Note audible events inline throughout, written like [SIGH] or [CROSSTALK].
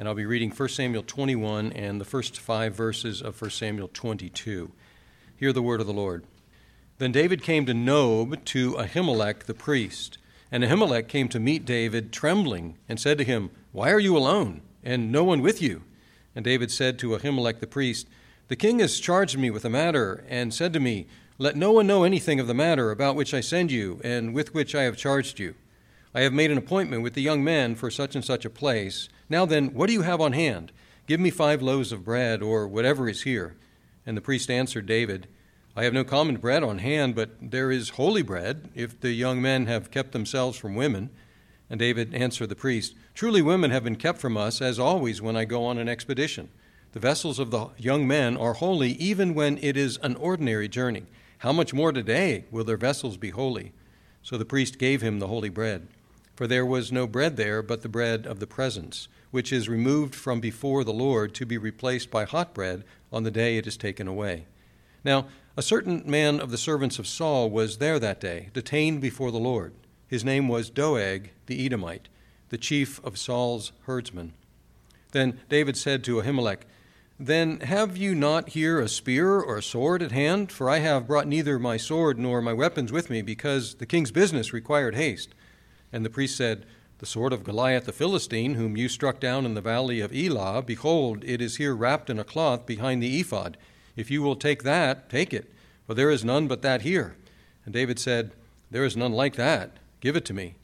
and I'll be reading 1 Samuel 21 and the first five verses of 1 Samuel 22. Hear the word of the Lord. Then David came to Nob to Ahimelech the priest. And Ahimelech came to meet David trembling and said to him, Why are you alone, and no one with you? And David said to Ahimelech the priest, The king has charged me with a matter, and said to me, Let no one know anything of the matter about which I send you, and with which I have charged you. I have made an appointment with the young men for such and such a place. Now then, what do you have on hand? Give me five loaves of bread, or whatever is here. And the priest answered David, I have no common bread on hand, but there is holy bread, if the young men have kept themselves from women. And David answered the priest, Truly women have been kept from us, as always when I go on an expedition. The vessels of the young men are holy, even when it is an ordinary journey. How much more today will their vessels be holy? So the priest gave him the holy bread. For there was no bread there but the bread of the presence, which is removed from before the Lord to be replaced by hot bread on the day it is taken away. Now, a certain man of the servants of Saul was there that day, detained before the Lord. His name was Doeg the Edomite, the chief of Saul's herdsmen. Then David said to Ahimelech, Then have you not here a spear or a sword at hand? For I have brought neither my sword nor my weapons with me, because the king's business required haste. And the priest said, The sword of Goliath the Philistine, whom you struck down in the valley of Elah, behold, it is here wrapped in a cloth behind the ephod. If you will take that, take it, for there is none but that here. And David said, There is none like that. Give it to me.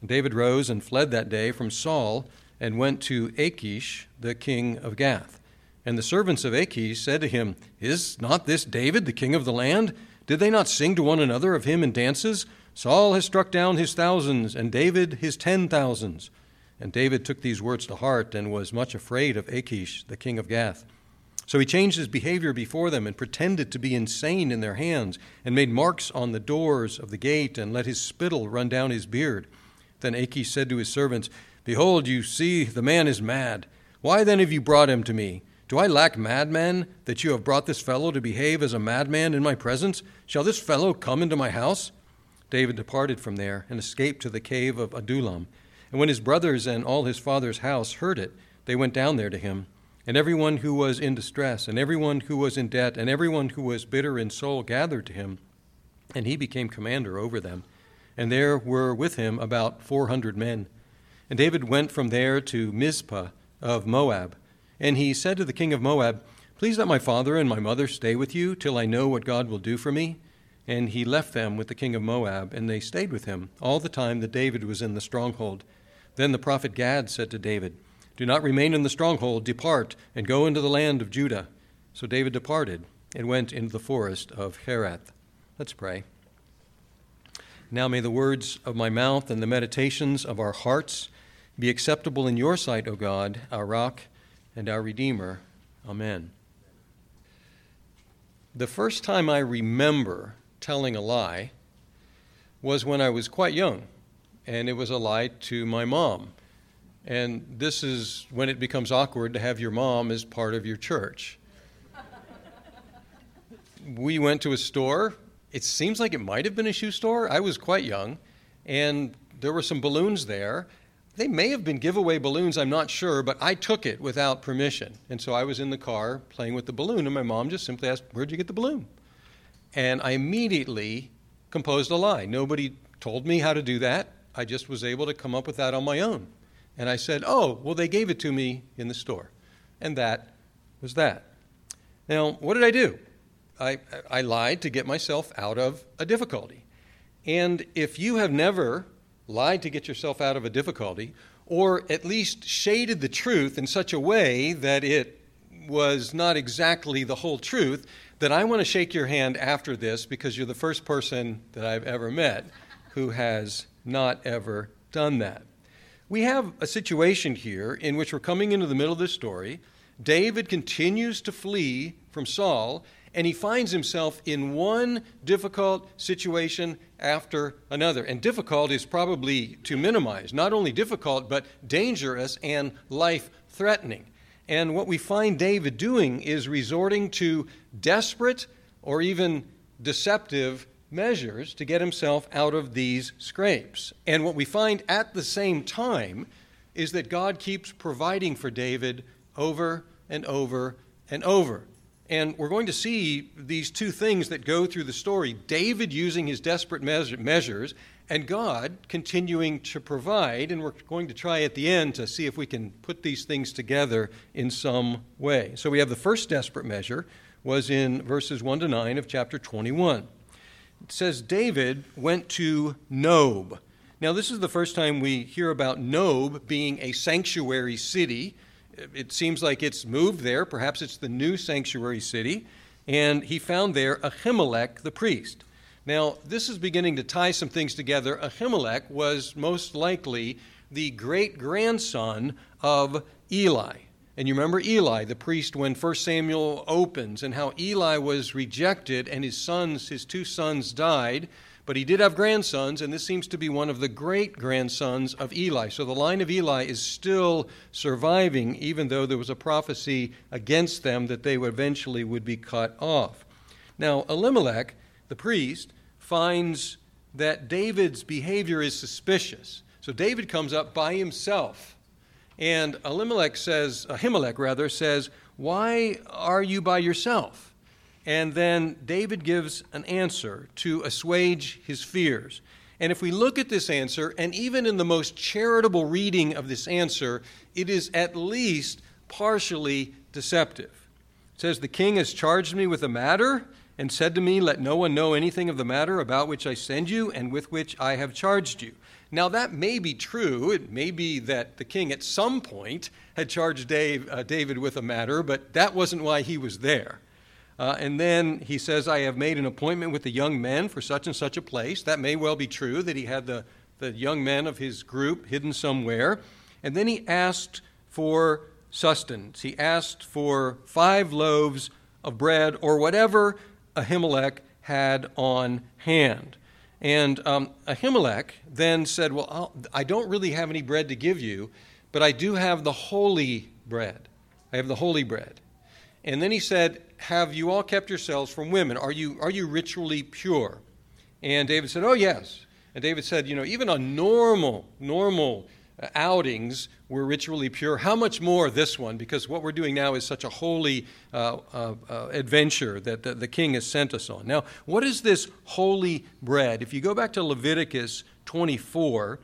And David rose and fled that day from Saul and went to Achish, the king of Gath. And the servants of Achish said to him, Is not this David, the king of the land? Did they not sing to one another of him in dances? Saul has struck down his thousands, and David his ten thousands. And David took these words to heart and was much afraid of Achish, the king of Gath. So he changed his behavior before them and pretended to be insane in their hands, and made marks on the doors of the gate, and let his spittle run down his beard. Then Achish said to his servants, Behold, you see, the man is mad. Why then have you brought him to me? Do I lack madmen, that you have brought this fellow to behave as a madman in my presence? Shall this fellow come into my house? David departed from there and escaped to the cave of Adullam. And when his brothers and all his father's house heard it, they went down there to him. And everyone who was in distress, and everyone who was in debt, and everyone who was bitter in soul gathered to him, and he became commander over them. And there were with him about four hundred men. And David went from there to Mizpeh of Moab. And he said to the king of Moab, Please let my father and my mother stay with you till I know what God will do for me. And he left them with the king of Moab, and they stayed with him all the time that David was in the stronghold. Then the prophet Gad said to David, Do not remain in the stronghold, depart, and go into the land of Judah. So David departed and went into the forest of Hereth. Let's pray. Now may the words of my mouth and the meditations of our hearts be acceptable in your sight, O God, our rock and our Redeemer. Amen. The first time I remember telling a lie was when I was quite young, and it was a lie to my mom. And this is when it becomes awkward to have your mom as part of your church. we went to a store. It seems like it might have been a shoe store. I was quite young, and there were some balloons there. They may have been giveaway balloons, I'm not sure, but I took it without permission. And so I was in the car playing with the balloon, and my mom just simply asked, Where'd you get the balloon? And I immediately composed a lie. Nobody told me how to do that. I just was able to come up with that on my own. And I said, Oh, well, they gave it to me in the store. And that was that. Now, what did I do? I, I lied to get myself out of a difficulty. And if you have never lied to get yourself out of a difficulty, or at least shaded the truth in such a way that it was not exactly the whole truth, that I want to shake your hand after this because you're the first person that I've ever met who has not ever done that. We have a situation here in which we're coming into the middle of this story. David continues to flee from Saul, and he finds himself in one difficult situation after another. And difficult is probably to minimize, not only difficult, but dangerous and life threatening. And what we find David doing is resorting to desperate or even deceptive measures to get himself out of these scrapes. And what we find at the same time is that God keeps providing for David over and over and over. And we're going to see these two things that go through the story David using his desperate measures, and God continuing to provide. And we're going to try at the end to see if we can put these things together in some way. So we have the first desperate measure, was in verses 1 to 9 of chapter 21. It says David went to Nob. Now, this is the first time we hear about Nob being a sanctuary city. It seems like it's moved there. Perhaps it's the new sanctuary city. And he found there Ahimelech the priest. Now, this is beginning to tie some things together. Ahimelech was most likely the great grandson of Eli. And you remember Eli, the priest, when 1 Samuel opens, and how Eli was rejected and his sons, his two sons, died. But he did have grandsons, and this seems to be one of the great grandsons of Eli. So the line of Eli is still surviving, even though there was a prophecy against them that they eventually would be cut off. Now, Elimelech, the priest, finds that David's behavior is suspicious. So David comes up by himself, and Elimelech says, Ahimelech rather, says, Why are you by yourself? And then David gives an answer to assuage his fears. And if we look at this answer, and even in the most charitable reading of this answer, it is at least partially deceptive. It says, The king has charged me with a matter and said to me, Let no one know anything of the matter about which I send you and with which I have charged you. Now, that may be true. It may be that the king at some point had charged Dave, uh, David with a matter, but that wasn't why he was there. Uh, and then he says, I have made an appointment with the young men for such and such a place. That may well be true that he had the, the young men of his group hidden somewhere. And then he asked for sustenance. He asked for five loaves of bread or whatever Ahimelech had on hand. And um, Ahimelech then said, Well, I'll, I do not really have any bread to give you, but I do have the holy bread. I have the holy bread. And then he said, Have you all kept yourselves from women? Are you, are you ritually pure? And David said, Oh, yes. And David said, You know, even a normal, normal outings were ritually pure. How much more this one? Because what we're doing now is such a holy uh, uh, uh, adventure that the, the, king has sent us on. Now, what is this holy bread? If you go back to Leviticus 24,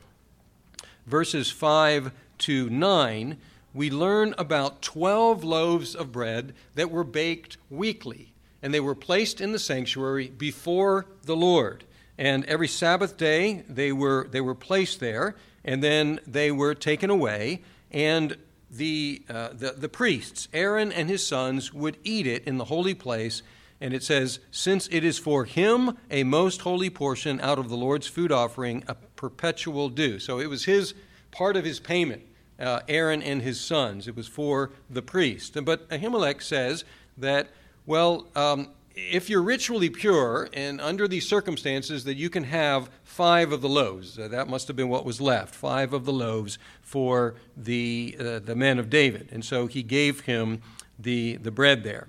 verses 5 to 9, we learn about 12 loaves of bread that were baked weekly, and they were placed in the sanctuary before the Lord. And every Sabbath day, they were, they were placed there, and then they were taken away, and the, uh, the, the priests, Aaron and his sons, would eat it in the holy place. And it says, Since it is for him a most holy portion out of the Lord's food offering, a perpetual due. So it was his part of his payment uh, Aaron and his sons. It was for the priest. But Ahimelech says that, well, um, if you're ritually pure and under these circumstances, that you can have five of the loaves. Uh, that must have been what was left, five of the loaves for the, uh, the men of David. And so he gave him the, the bread there.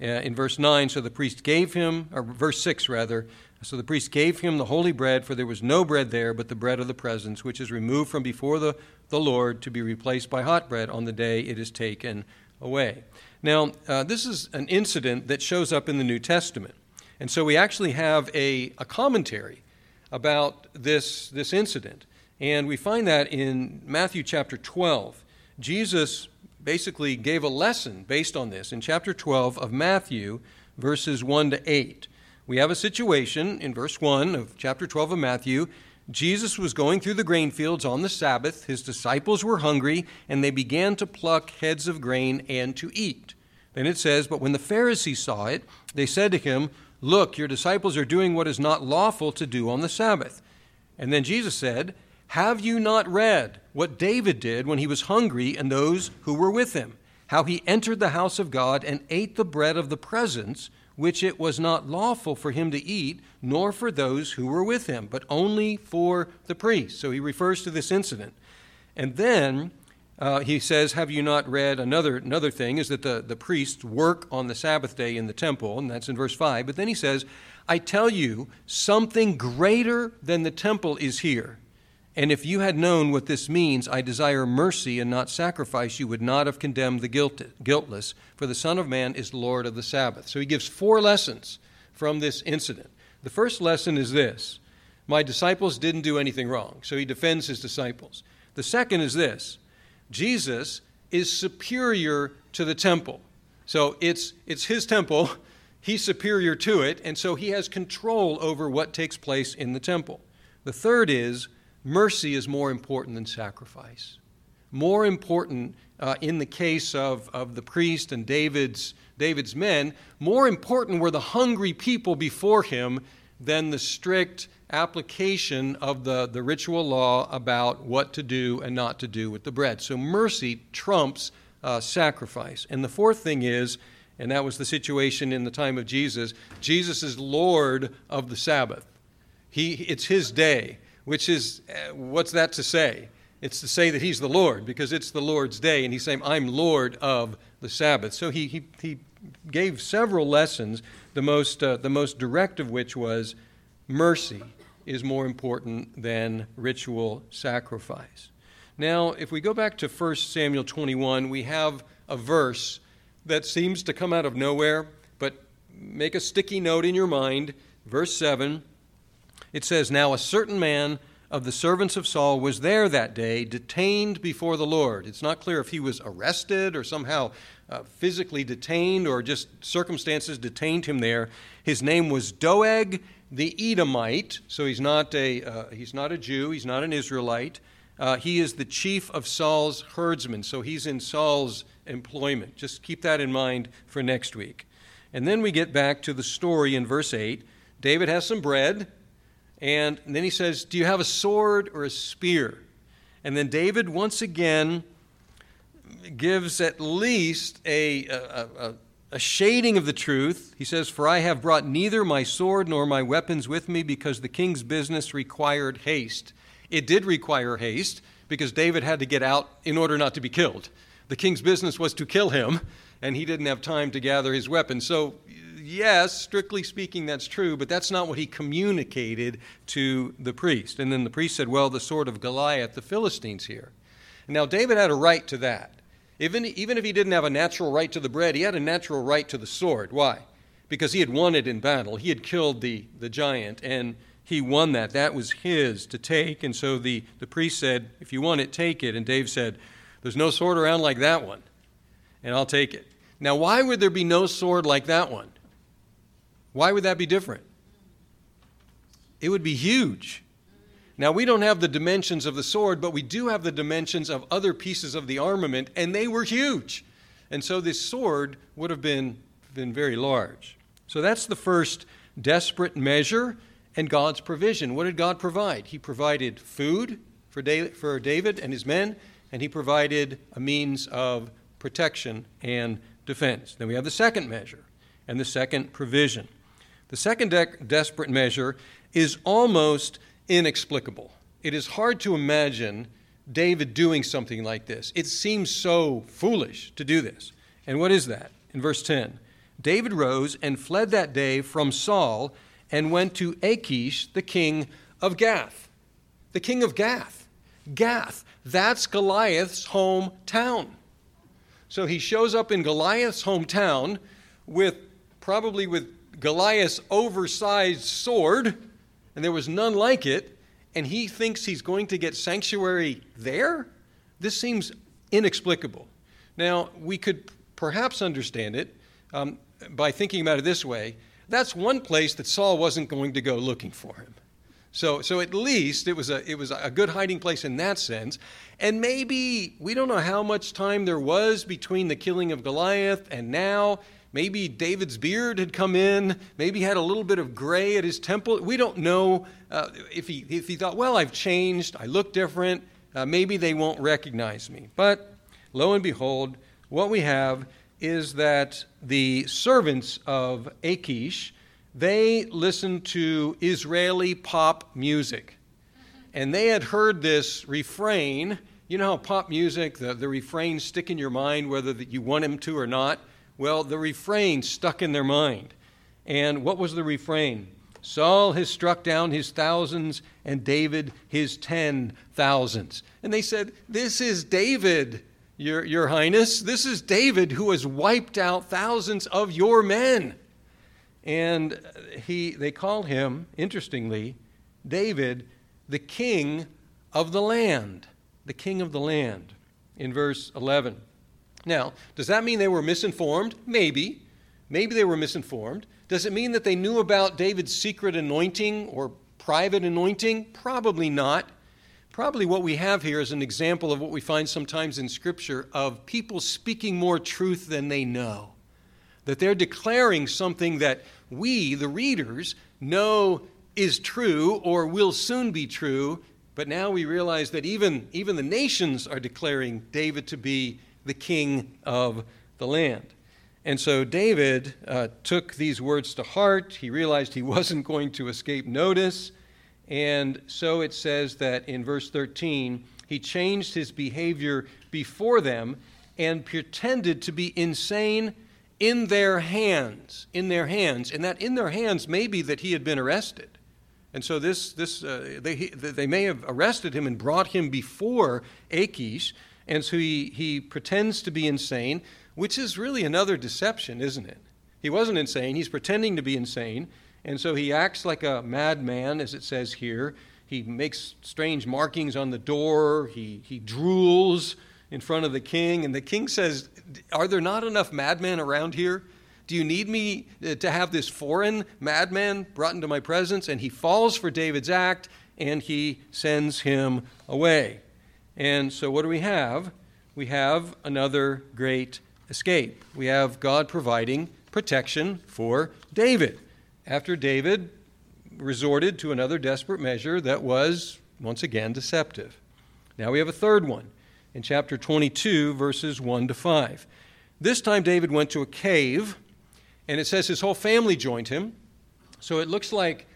Uh, in verse 9, so the priest gave him, or verse 6 rather, so the priest gave him the holy bread, for there was no bread there but the bread of the presence, which is removed from before the, the Lord to be replaced by hot bread on the day it is taken away. Now, uh, this is an incident that shows up in the New Testament. And so we actually have a, a commentary about this, this incident. And we find that in Matthew chapter 12. Jesus basically gave a lesson based on this in chapter 12 of Matthew, verses 1 to 8 we have a situation in verse 1 of chapter 12 of Matthew. Jesus was going through the grain fields on the Sabbath. His disciples were hungry, and they began to pluck heads of grain and to eat. Then it says, But when the Pharisees saw it, they said to him, Look, your disciples are doing what is not lawful to do on the Sabbath. And then Jesus said, Have you not read what David did when he was hungry and those who were with him? How he entered the house of God and ate the bread of the presence which it was not lawful for him to eat, nor for those who were with him, but only for the priests. So he refers to this incident. And then uh, he says, Have you not read another, another thing? Is that the, the priests work on the Sabbath day in the temple, and that's in verse 5. But then he says, I tell you, something greater than the temple is here. And if you had known what this means, I desire mercy and not sacrifice, you would not have condemned the guiltless, for the Son of Man is Lord of the Sabbath. So he gives four lessons from this incident. The first lesson is this My disciples didn't do anything wrong. So he defends his disciples. The second is this Jesus is superior to the temple. So it's, it's his temple, [LAUGHS] he's superior to it, and so he has control over what takes place in the temple. The third is mercy is more important than sacrifice. More important uh, in the case of, of the priest and David's, David's men, more important were the hungry people before him than the strict application of the, the ritual law about what to do and not to do with the bread. So mercy trumps uh, sacrifice. And the fourth thing is, and that was the situation in the time of Jesus, Jesus is Lord of the Sabbath. He, it's his day which is, uh, what's that to say? It's to say that he's the Lord because it's the Lord's day, and he's saying, I'm Lord of the Sabbath. So he, he, he gave several lessons, the most, uh, the most direct of which was mercy is more important than ritual sacrifice. Now, if we go back to 1 Samuel 21, we have a verse that seems to come out of nowhere, but make a sticky note in your mind. Verse 7 it says, Now a certain man of the servants of Saul was there that day, detained before the Lord. It's not clear if he was arrested or somehow uh, physically detained or just circumstances detained him there. His name was Doeg the Edomite, so he's not a, uh, he's not a Jew, he's not an Israelite. Uh, he is the chief of Saul's herdsmen, so he's in Saul's employment. Just keep that in mind for next week. And then we get back to the story in verse 8. David has some bread. And then he says, Do you have a sword or a spear? And then David once again gives at least a, a, a, a, shading of the truth. He says, For I have brought neither my sword nor my weapons with me because the king's business required haste. It did require haste because David had to get out in order not to be killed. The king's business was to kill him, and he didn't have time to gather his weapons. So yes, strictly speaking, that's true, but that's not what he communicated to the priest. And then the priest said, Well, the sword of Goliath, the Philistines here. Now, David had a right to that. Even, even if he didn't have a natural right to the bread, he had a natural right to the sword. Why? Because he had won it in battle. He had killed the, the giant, and he won that. That was his to take. And so the, the priest said, If you want it, take it. And Dave said, There's no sword around like that one, and I'll take it. Now, why would there be no sword like that one? Why would that be different? It would be huge. Now, we don't have the dimensions of the sword, but we do have the dimensions of other pieces of the armament, and they were huge. And so this sword would have been, been very large. So that's the first desperate measure and God's provision. What did God provide? He provided food for David and his men, and he provided a means of protection and defense. Then we have the second measure and the second provision. The second de- desperate measure is almost inexplicable. It is hard to imagine David doing something like this. It seems so foolish to do this. And what is that? In verse 10 David rose and fled that day from Saul and went to Achish, the king of Gath. The king of Gath. Gath. That's Goliath's hometown. So he shows up in Goliath's hometown with probably with Goliath's oversized sword, and there was none like it, and he thinks he's going to get sanctuary there? This seems inexplicable. Now, we could perhaps understand it um, by thinking about it this way that's one place that Saul wasn't going to go looking for him. So, so at least it was, a, it was a good hiding place in that sense. And maybe, we don't know how much time there was between the killing of Goliath and now. Maybe David's beard had come in. Maybe he had a little bit of gray at his temple. We don't know uh, if, he, if he thought, well, I've changed. I look different. Uh, maybe they won't recognize me. But lo and behold, what we have is that the servants of Achish, they listened to Israeli pop music. And they had heard this refrain. You know how pop music, the, the refrains stick in your mind whether you want them to or not? Well, the refrain stuck in their mind. And what was the refrain? Saul has struck down his thousands, and David his ten thousands. And they said, This is David, your, your Highness. This is David who has wiped out thousands of your men. And he, they call him, interestingly, David, the king of the land. The king of the land, in verse 11. Now, does that mean they were misinformed? Maybe. Maybe they were misinformed. Does it mean that they knew about David's secret anointing or private anointing? Probably not. Probably what we have here is an example of what we find sometimes in Scripture of people speaking more truth than they know. That they're declaring something that we, the readers, know is true or will soon be true, but now we realize that even, even the nations are declaring David to be the king of the land. And so David uh, took these words to heart. He realized he [LAUGHS] wasn't going to escape notice. And so it says that in verse 13, he changed his behavior before them and pretended to be insane in their hands. In their hands. And that in their hands may be that he had been arrested. And so this, this uh, they, they may have arrested him and brought him before Achish. And so he, he pretends to be insane, which is really another deception, isn't it? He wasn't insane, he's pretending to be insane. And so he acts like a madman, as it says here. He makes strange markings on the door, he, he drools in front of the king. And the king says, Are there not enough madmen around here? Do you need me uh, to have this foreign madman brought into my presence? And he falls for David's act and he sends him away. And so, what do we have? We have another great escape. We have God providing protection for David. After David resorted to another desperate measure that was, once again, deceptive. Now we have a third one in chapter 22, verses 1 to 5. This time David went to a cave and it says his whole family joined him. So it looks like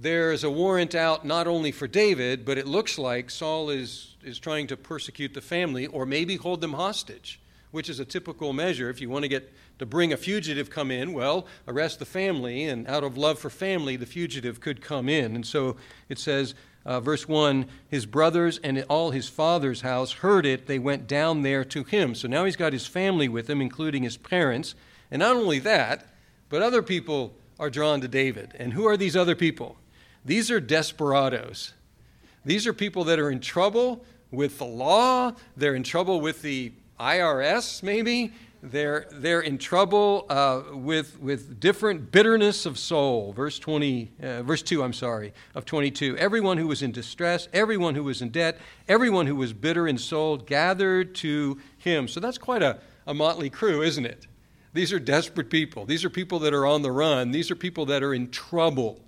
there's a warrant out not only for David, but it looks like Saul is, is trying to persecute the family or maybe hold them hostage, which is a typical measure. If you want to get to bring a fugitive come in, well, arrest the family, and out of love for family, the fugitive could come in. And so it says, uh, verse 1 His brothers and all his father's house heard it. They went down there to him. So now he's got his family with him, including his parents. And not only that, but other people are drawn to David. And who are these other people? These are desperados. These are people that are in trouble with the law, they're in trouble with the IRS, maybe. They're, they're in trouble uh, with, with different bitterness of soul. Verse 20, uh, verse 2, I'm sorry, of 22. Everyone who was in distress, everyone who was in debt, everyone who was bitter in soul gathered to him. So that's quite a, a motley crew, isn't it? These are desperate people. These are people that are on the run. These are people that are in trouble.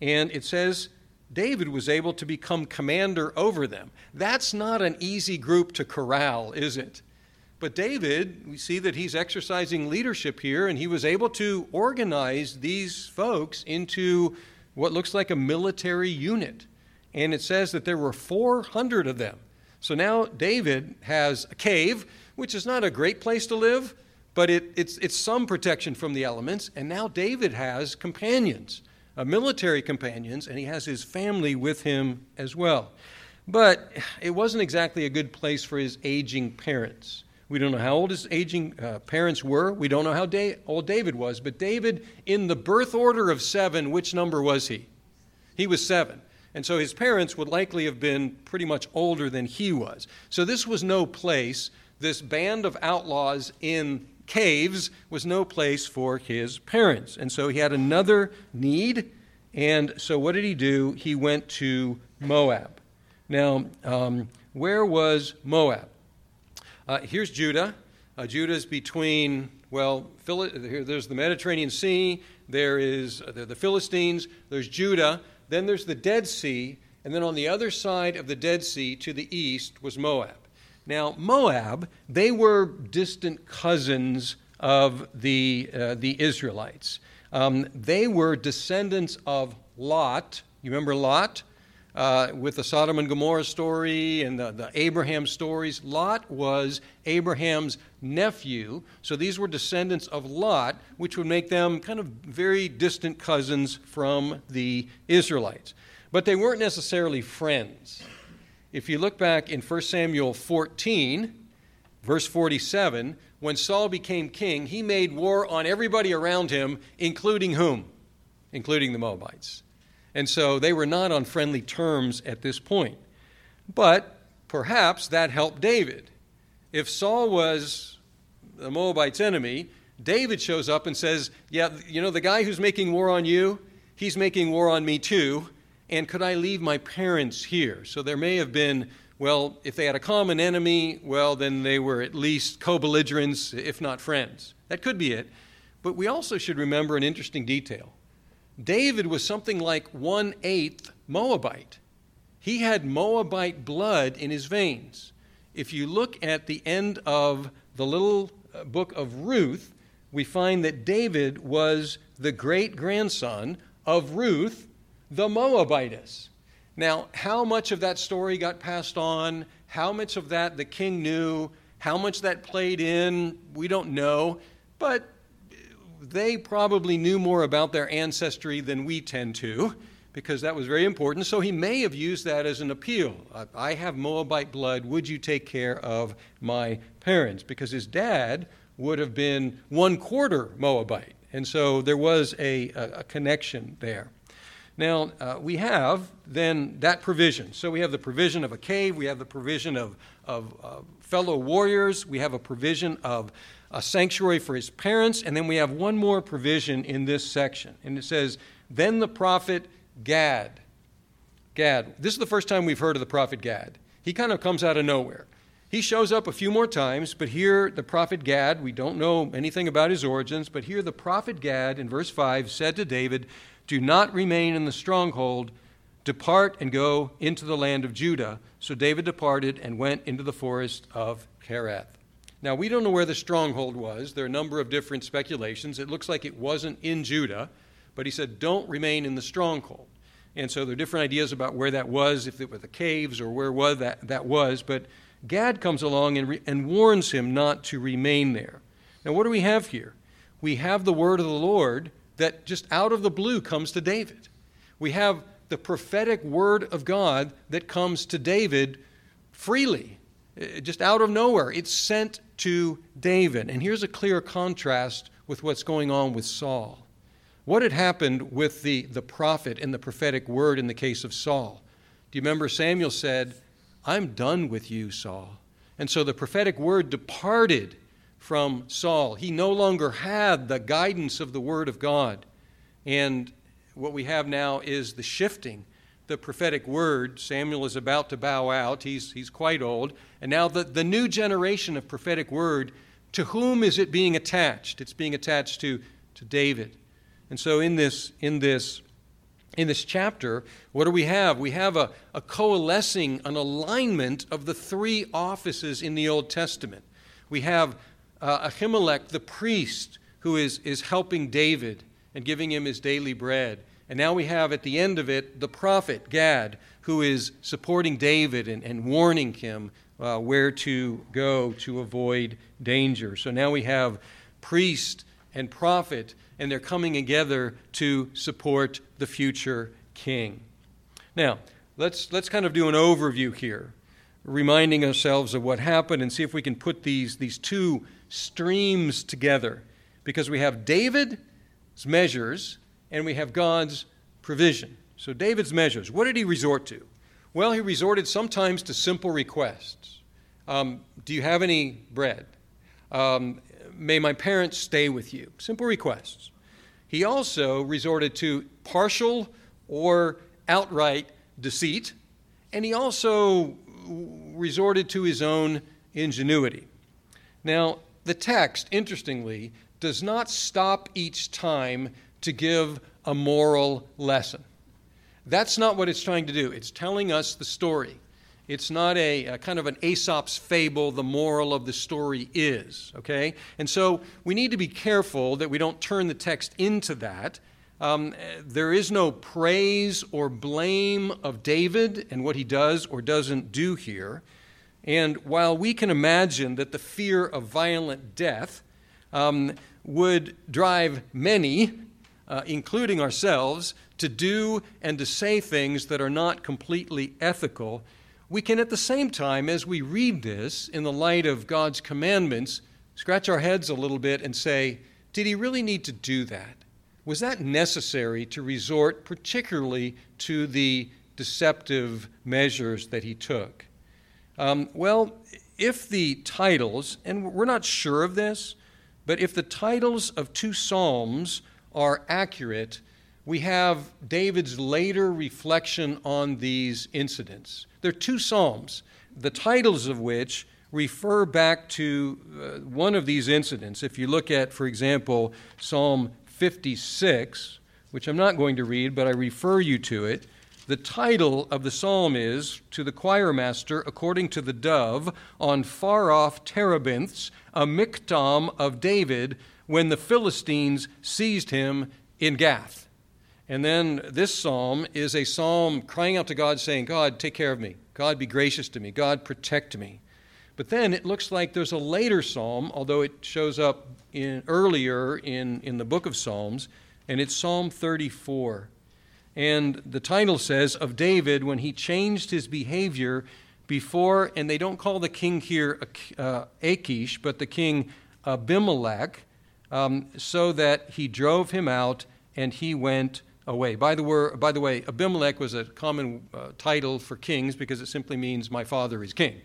And it says David was able to become commander over them. That's not an easy group to corral, is it? But David, we see that he's exercising leadership here, and he was able to organize these folks into what looks like a military unit. And it says that there were 400 of them. So now David has a cave, which is not a great place to live, but it, it's, it's some protection from the elements. And now David has companions, military companions, and he has his family with him as well. But it wasn't exactly a good place for his aging parents. We don't know how old his aging uh, parents were. We don't know how da- old David was. But David, in the birth order of seven, which number was he? He was seven. And so his parents would likely have been pretty much older than he was. So this was no place, this band of outlaws in caves was no place for his parents. And so he had another need. And so what did he do? He went to Moab. Now, um, where was Moab? Uh, here's Judah. Uh, Judah's between, well, Phil- there's the Mediterranean Sea, there is uh, the Philistines, there's Judah, then there's the Dead Sea, and then on the other side of the Dead Sea to the east was Moab. Now, Moab, they were distant cousins of the, uh, the Israelites. Um, they were descendants of Lot. You remember Lot? uh, with the Sodom and Gomorrah story and the, the Abraham stories. Lot was Abraham's nephew, so these were descendants of Lot, which would make them kind of very distant cousins from the Israelites. But they weren't necessarily friends. If you look back in 1 Samuel 14, verse 47, when Saul became king, he made war on everybody around him, including whom? Including the Moabites. And so they were not on friendly terms at this point. But perhaps that helped David. If Saul was the Moabites' enemy, David shows up and says, Yeah, you know, the guy who's making war on you, he's making war on me too. And could I leave my parents here? So there may have been, well, if they had a common enemy, well, then they were at least co belligerents, if not friends. That could be it. But we also should remember an interesting detail. David was something like one eighth Moabite. He had Moabite blood in his veins. If you look at the end of the little uh, book of Ruth, we find that David was the great grandson of Ruth, the Moabitess. Now, how much of that story got passed on, how much of that the king knew, how much that played in, we don't know. But they probably knew more about their ancestry than we tend to, because that was very important. So he may have used that as an appeal. I have Moabite blood. Would you take care of my parents? Because his dad would have been one quarter Moabite. And so there was a, a, a connection there. Now, uh, we have then that provision. So we have the provision of a cave, we have the provision of, of uh, fellow warriors, we have a provision of a sanctuary for his parents, and then we have one more provision in this section. And it says, Then the prophet Gad. Gad. This is the first time we've heard of the prophet Gad. He kind of comes out of nowhere. He shows up a few more times, but here the prophet Gad, we don't know anything about his origins, but here the prophet Gad in verse 5 said to David, Do not remain in the stronghold, depart and go into the land of Judah. So David departed and went into the forest of Kereth. Now, we don't know where the stronghold was. There are a number of different speculations. It looks like it wasn't in Judah, but he said, don't remain in the stronghold. And so there are different ideas about where that was, if it were the caves or where was that, that was. But Gad comes along and, re- and warns him not to remain there. Now, what do we have here? We have the word of the Lord that just out of the blue comes to David. We have the prophetic word of God that comes to David freely, eh, just out of nowhere. It's sent to David. And here's a clear contrast with what's going on with Saul. What had happened with the, the prophet and the prophetic word in the case of Saul? Do you remember Samuel said, I'm done with you, Saul? And so the prophetic word departed from Saul. He no longer had the guidance of the word of God. And what we have now is the shifting the prophetic word. Samuel is about to bow out. He's, he's quite old. And now the, the new generation of prophetic word, to whom is it being attached? It's being attached to, to David. And so in this, in this, in this chapter, what do we have? We have a, a coalescing, an alignment of the three offices in the Old Testament. We have uh, Ahimelech, the priest, who is, is helping David and giving him his daily bread. And now we have at the end of it the prophet Gad, who is supporting David and, and warning him uh, where to go to avoid danger. So now we have priest and prophet, and they're coming together to support the future king. Now, let's, let's kind of do an overview here, reminding ourselves of what happened and see if we can put these, these two streams together. Because we have David's measures and we have God's provision. So, David's measures, what did he resort to? Well, he resorted sometimes to simple requests. Um, do you have any bread? Um, may my parents stay with you? Simple requests. He also resorted to partial or outright deceit, and he also resorted to his own ingenuity. Now, the text, interestingly, does not stop each time to give a moral lesson. That's not what it's trying to do. It's telling us the story. It's not a, a, kind of an Aesop's fable, the moral of the story is, okay? And so we need to be careful that we don't turn the text into that. Um, there is no praise or blame of David and what he does or doesn't do here. And while we can imagine that the fear of violent death um, would drive many, uh, including ourselves, to do and to say things that are not completely ethical, we can at the same time, as we read this in the light of God's commandments, scratch our heads a little bit and say, did he really need to do that? Was that necessary to resort particularly to the deceptive measures that he took? Um, well, if the titles, and we're not sure of this, but if the titles of two Psalms are accurate, we have David's later reflection on these incidents. There are two Psalms, the titles of which refer back to uh, one of these incidents. If you look at, for example, Psalm 56, which I'm not going to read, but I refer you to it, the title of the psalm is To the Choir Master, according to the dove, on far off terebinths, a miktam of David, when the Philistines seized him in Gath. And then this psalm is a psalm crying out to God, saying, God, take care of me. God, be gracious to me. God, protect me. But then it looks like there's a later psalm, although it shows up in, earlier in, in the book of Psalms, and it's Psalm 34. And the title says, Of David when he changed his behavior before, and they don't call the king here uh, Achish, but the king Abimelech, um, so that he drove him out and he went away. By the, word, by the way, Abimelech was a common uh, title for kings because it simply means my father is king.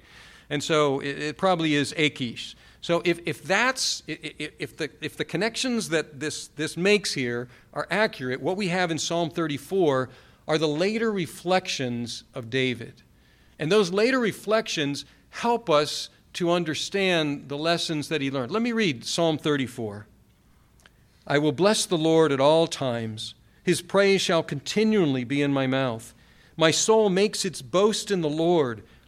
And so it, it probably is Achish. So if, if that's if the if the connections that this this makes here are accurate, what we have in Psalm 34 are the later reflections of David. And those later reflections help us to understand the lessons that he learned. Let me read Psalm 34. I will bless the Lord at all times. His praise shall continually be in my mouth. My soul makes its boast in the Lord.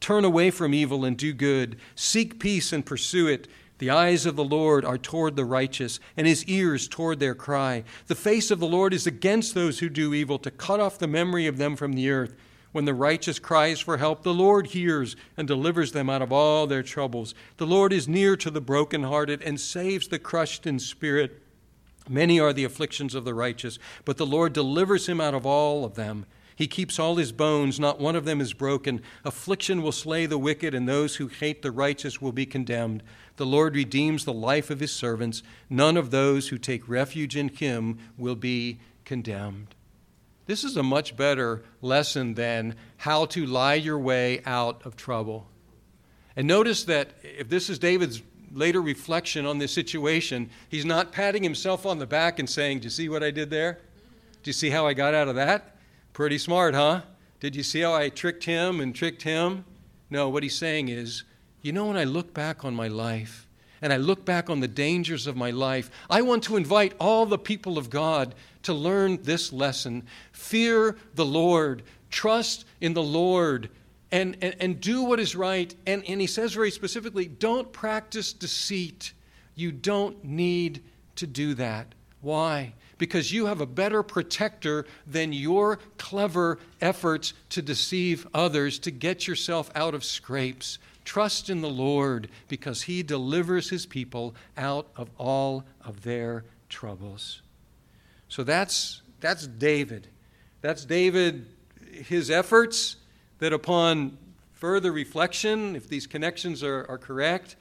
Turn away from evil and do good. Seek peace and pursue it. The eyes of the Lord are toward the righteous, and his ears toward their cry. The face of the Lord is against those who do evil, to cut off the memory of them from the earth. When the righteous cries for help, the Lord hears and delivers them out of all their troubles. The Lord is near to the brokenhearted and saves the crushed in spirit. Many are the afflictions of the righteous, but the Lord delivers him out of all of them. He keeps all his bones, not one of them is broken. Affliction will slay the wicked, and those who hate the righteous will be condemned. The Lord redeems the life of his servants. None of those who take refuge in him will be condemned. This is a much better lesson than how to lie your way out of trouble. And notice that if this is David's later reflection on this situation, he's not patting himself on the back and saying, Do you see what I did there? Do you see how I got out of that? Pretty smart, huh? Did you see how I tricked him and tricked him? No, what he's saying is, You know, when I look back on my life, and I look back on the dangers of my life, I want to invite all the people of God to learn this lesson. Fear the Lord, trust in the Lord, and, and, and do what is right. And, and he says very specifically don't practice deceit. You don't need to do that. Why? Because you have a better protector than your clever efforts to deceive others to get yourself out of scrapes. Trust in the Lord because he delivers his people out of all of their troubles. So that's, that's David. That's David, his efforts that upon further reflection, if these connections are, are correct,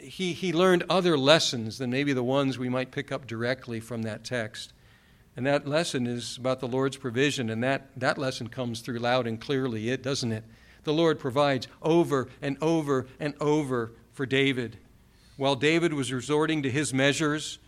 he, he learned other lessons than maybe the ones we might pick up directly from that text. And that lesson is about the Lord's provision, and that, that lesson comes through loud and clearly, it doesn't it? The Lord provides over and over and over for David. While David was resorting to his measures,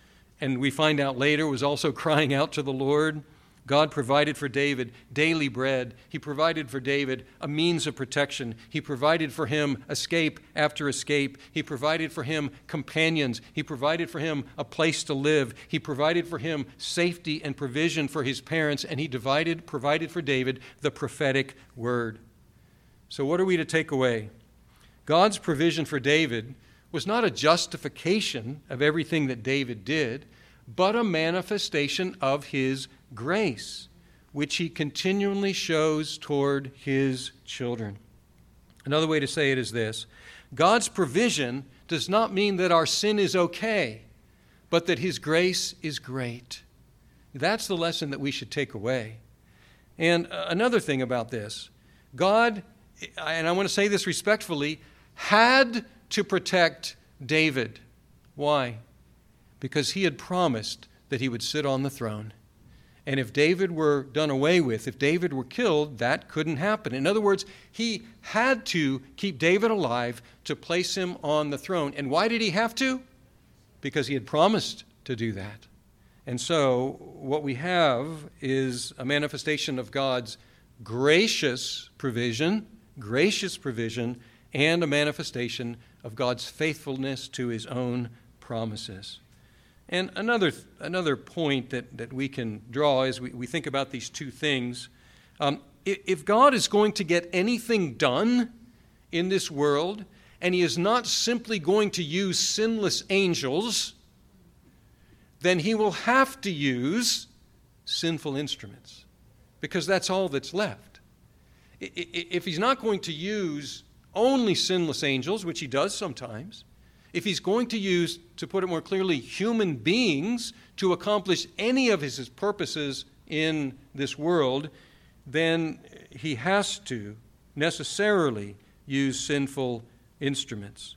and we find out later was also [LAUGHS] crying out to the Lord, God provided for David daily bread. He provided for David a means of protection. He provided for him escape after escape. He provided for him companions. He provided for him a place to live. He provided for him safety and provision for his parents. And he divided, provided for David the prophetic word. So, what are we to take away? God's provision for David was not a justification of everything that David did, but a manifestation of his grace, which he continually shows toward his children. Another way to say it is this God's provision does not mean that our sin is okay, but that his grace is great. That's the lesson that we should take away. And uh, another thing about this God, and I want to say this respectfully, had to protect David. Why? Because he had promised that he would sit on the throne. And if David were done away with, if David were killed, that couldn't happen. In other words, he had to keep David alive to place him on the throne. And why did he have to? Because he had promised to do that. And so, what we have is a manifestation of God's gracious provision, gracious provision, and a manifestation of God's faithfulness to his own promises. And another, another point that, that we can draw as we, we think about these two things um, if God is going to get anything done in this world, and He is not simply going to use sinless angels, then He will have to use sinful instruments, because that's all that's left. If He's not going to use only sinless angels, which He does sometimes, if he's going to use, to put it more clearly, human beings to accomplish any of his purposes in this world, then he has to necessarily use sinful instruments.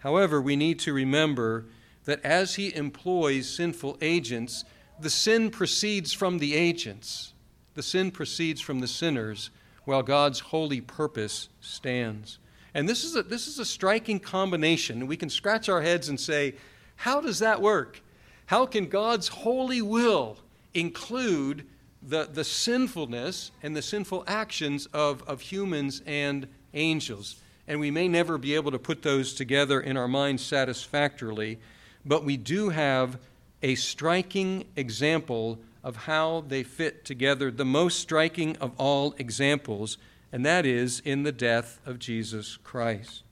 However, we need to remember that as he employs sinful agents, the sin proceeds from the agents. The sin proceeds from the sinners, while God's holy purpose stands. And this is a, this is a striking combination. We can scratch our heads and say, how does that work? How can God's holy will include the, the sinfulness and the sinful actions of, of humans and angels? And we may never be able to put those together in our minds satisfactorily, but we do have a striking example of how they fit together, the most striking of all examples and that is in the death of Jesus Christ.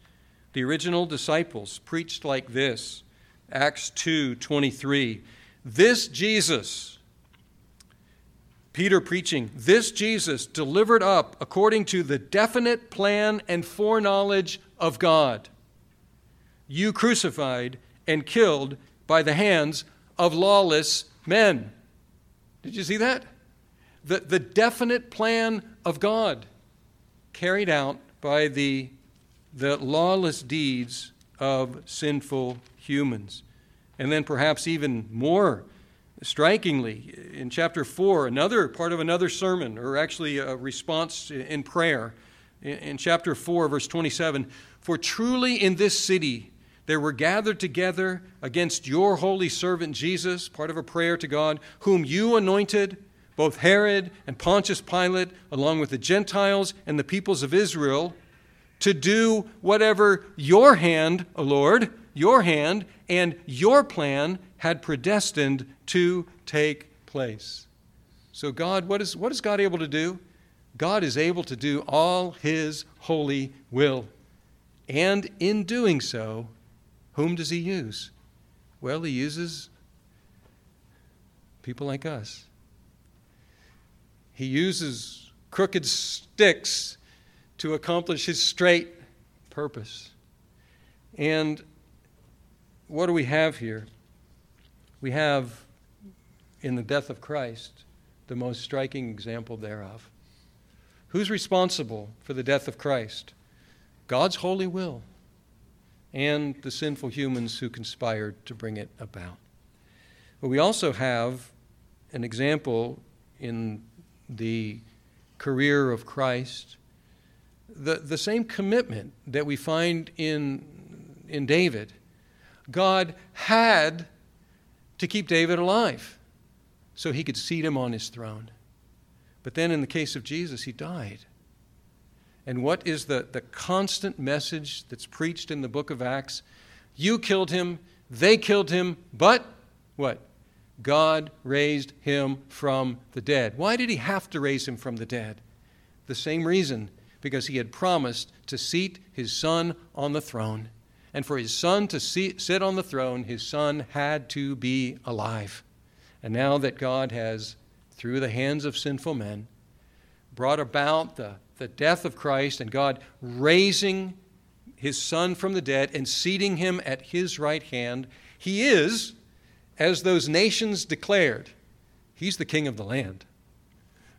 The original disciples preached like this Acts 2 23. This Jesus, Peter preaching, this Jesus delivered up according to the definite plan and foreknowledge of God, you crucified and killed by the hands of lawless men. Did you see that? The, the definite plan of God carried out by the, the lawless deeds of sinful humans. And then, perhaps even more strikingly, in chapter 4, another part of another sermon, or actually a response in prayer, in chapter 4, verse 27 For truly in this city there were gathered together against your holy servant Jesus, part of a prayer to God, whom you anointed both Herod and Pontius Pilate, along with the Gentiles and the peoples of Israel, to do whatever your hand, O Lord, your hand and your plan had predestined to take place. So, God, what is, what is God able to do? God is able to do all his holy will. And in doing so, whom does he use? Well, he uses people like us. He uses crooked sticks to accomplish his straight purpose. And what do we have here? We have in the death of Christ the most striking example thereof. Who's responsible for the death of Christ? God's holy will and the sinful humans who conspired to bring it about. But we also have an example in the career of Christ, the, the same commitment that we find in, in David. God had to keep David alive so he could seat him on his throne. But then in the case of Jesus, he died. And what is the, the constant message that's preached in the book of Acts? You killed him, they killed him, but what? God raised him from the dead. Why did he have to raise him from the dead? The same reason, because he had promised to seat his son on the throne. And for his son to sit on the throne, his son had to be alive. And now that God has, through the hands of sinful men, brought about the, the death of Christ and God raising his son from the dead and seating him at his right hand, he is, as those nations declared, he's the king of the land.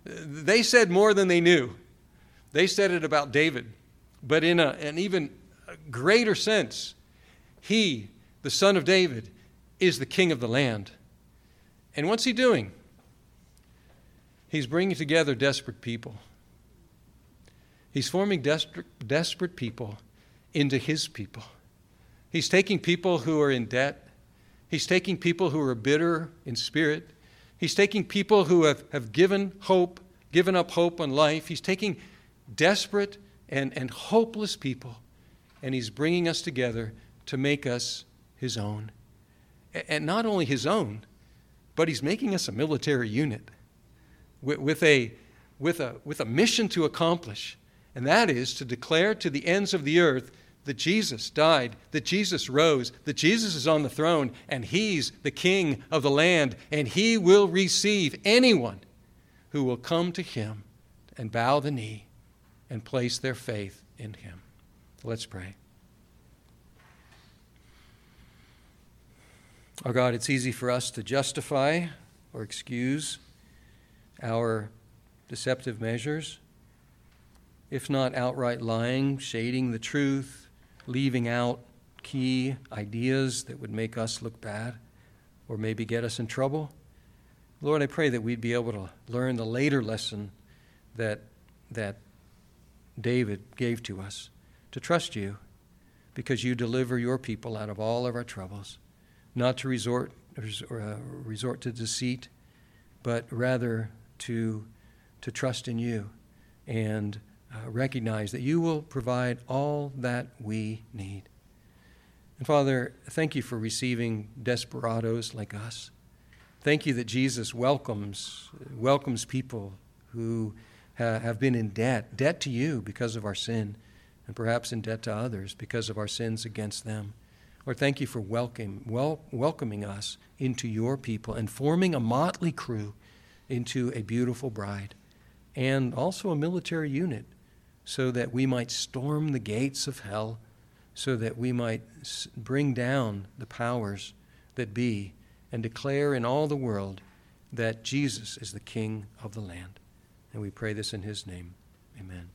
They said more than they knew. They said it about David, but in a, an even greater sense, he, the son of David, is the king of the land. And what's he doing? He's bringing together desperate people. He's forming desperate, desperate people into his people. He's taking people who are in debt. He's taking people who are bitter in spirit. He's taking people who have, have given hope, given up hope on life. He's taking desperate and, and hopeless people, and he's bringing us together to make us his own. And not only his own, but he's making us a military unit with, with, a, with, a, with a mission to accomplish, and that is to declare to the ends of the earth that Jesus died, that Jesus rose, that Jesus is on the throne, and he's the king of the land, and he will receive anyone who will come to him and bow the knee and place their faith in him. Let's pray. Oh God, it's easy for us to justify or excuse our deceptive measures, if not outright lying, shading the truth, leaving out key ideas that would make us look bad or maybe get us in trouble. Lord, I pray that we'd be able to learn the later lesson that, that David gave to us to trust you because you deliver your people out of all of our troubles, not to resort, uh, resort to deceit, but rather to, to trust in you and uh, recognize that you will provide all that we need. And Father, thank you for receiving desperados like us. Thank you that Jesus welcomes, welcomes people who ha- have been in debt, debt to you because of our sin, and perhaps in debt to others because of our sins against them. Lord, thank you for welcome, wel- welcoming us into your people and forming a motley crew into a beautiful bride and also a military unit so that we might storm the gates of hell, so that we might bring down the powers that be and declare in all the world that Jesus is the King of the land. And we pray this in his name. Amen.